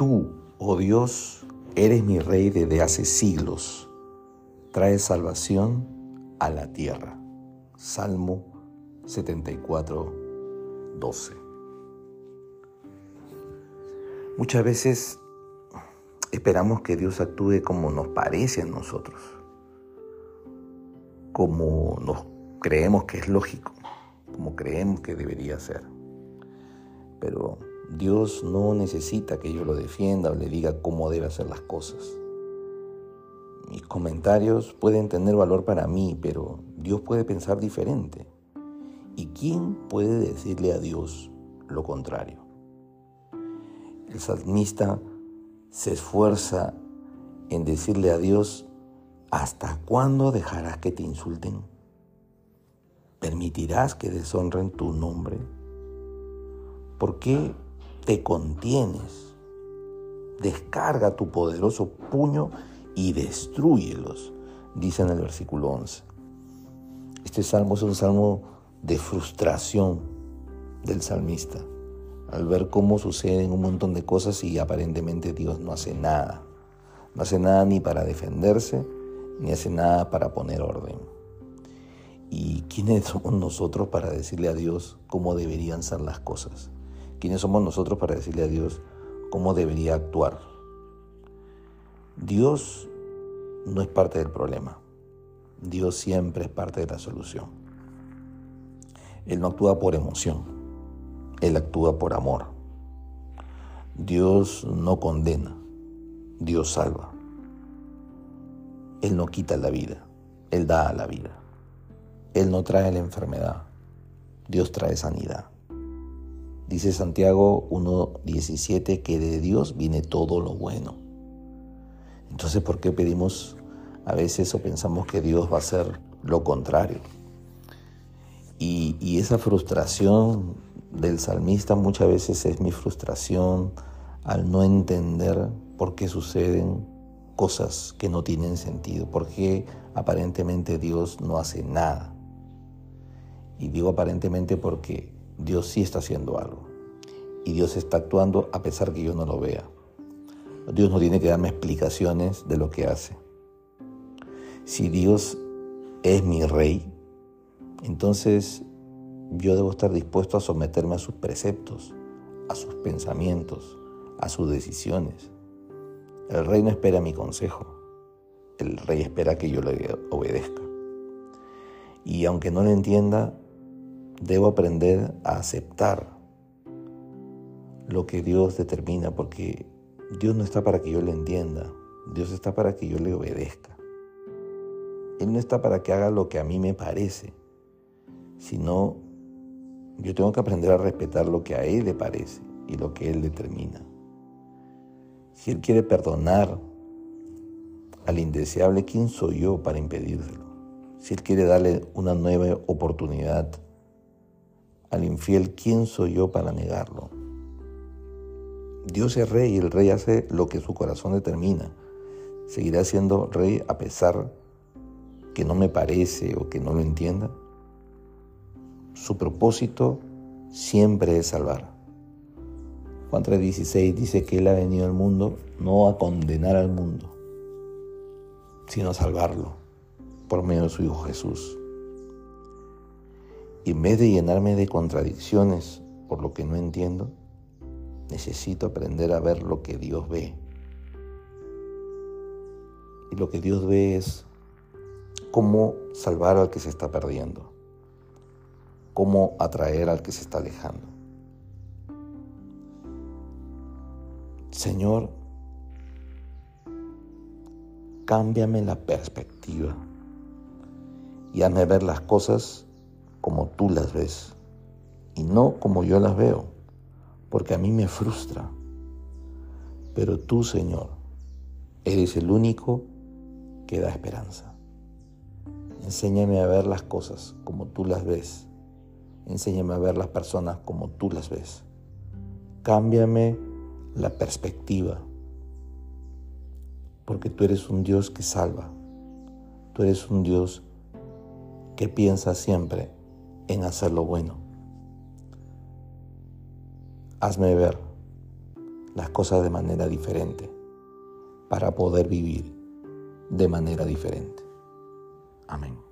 Tú, oh Dios, eres mi rey desde hace siglos. Traes salvación a la tierra. Salmo 74, 12. Muchas veces esperamos que Dios actúe como nos parece a nosotros, como nos creemos que es lógico, como creemos que debería ser. Pero Dios no necesita que yo lo defienda o le diga cómo debe hacer las cosas. Mis comentarios pueden tener valor para mí, pero Dios puede pensar diferente. ¿Y quién puede decirle a Dios lo contrario? El salmista se esfuerza en decirle a Dios, ¿hasta cuándo dejarás que te insulten? ¿Permitirás que deshonren tu nombre? ¿Por qué te contienes. Descarga tu poderoso puño y destruyelos, dice en el versículo 11. Este salmo es un salmo de frustración del salmista, al ver cómo suceden un montón de cosas y aparentemente Dios no hace nada. No hace nada ni para defenderse, ni hace nada para poner orden. ¿Y quiénes somos nosotros para decirle a Dios cómo deberían ser las cosas? ¿Quiénes somos nosotros para decirle a Dios cómo debería actuar? Dios no es parte del problema. Dios siempre es parte de la solución. Él no actúa por emoción. Él actúa por amor. Dios no condena. Dios salva. Él no quita la vida. Él da la vida. Él no trae la enfermedad. Dios trae sanidad. Dice Santiago 1.17 que de Dios viene todo lo bueno. Entonces, ¿por qué pedimos a veces o pensamos que Dios va a hacer lo contrario? Y, esa frustración del salmista muchas veces es mi frustración al no entender por qué suceden cosas que no tienen sentido, por qué aparentemente Dios no hace nada. Y digo aparentemente porque Dios sí está haciendo algo. Y Dios está actuando a pesar que yo no lo vea. Dios no tiene que darme explicaciones de lo que hace. Si Dios es mi rey, entonces yo debo estar dispuesto a someterme a sus preceptos, a sus pensamientos, a sus decisiones. El rey no espera mi consejo, el rey espera que yo le obedezca. Y aunque no lo entienda, Debo aprender a aceptar lo que Dios determina, porque Dios no está para que yo le entienda, Dios está para que yo le obedezca. Él no está para que haga lo que a mí me parece, sino yo tengo que aprender a respetar lo que a Él le parece y lo que Él determina. Si Él quiere perdonar al indeseable, ¿quién soy yo para impedírselo? Si Él quiere darle una nueva oportunidad al infiel, ¿quién soy yo para negarlo? Dios es rey y el rey hace lo que su corazón determina. ¿Seguirá siendo rey a pesar que no me parece o que no lo entienda? Su propósito siempre es salvar. Juan 3:16 dice que Él ha venido al mundo no a condenar al mundo, sino a salvarlo por medio de su Hijo Jesús. Y en vez de llenarme de contradicciones por lo que no entiendo, necesito aprender a ver lo que Dios ve. Y lo que Dios ve es cómo salvar al que se está perdiendo, cómo atraer al que se está alejando. Señor, cámbiame la perspectiva y hazme ver las cosas como tú las ves y no como yo las veo, porque a mí me frustra. Pero tú, Señor, eres el único que da esperanza. Enséñame a ver las cosas como tú las ves. Enséñame a ver las personas como tú las ves. Cámbiame la perspectiva, porque tú eres un Dios que salva. Tú eres un Dios que piensa siempre en hacer lo bueno. Hazme ver las cosas de manera diferente para poder vivir de manera diferente. Amén.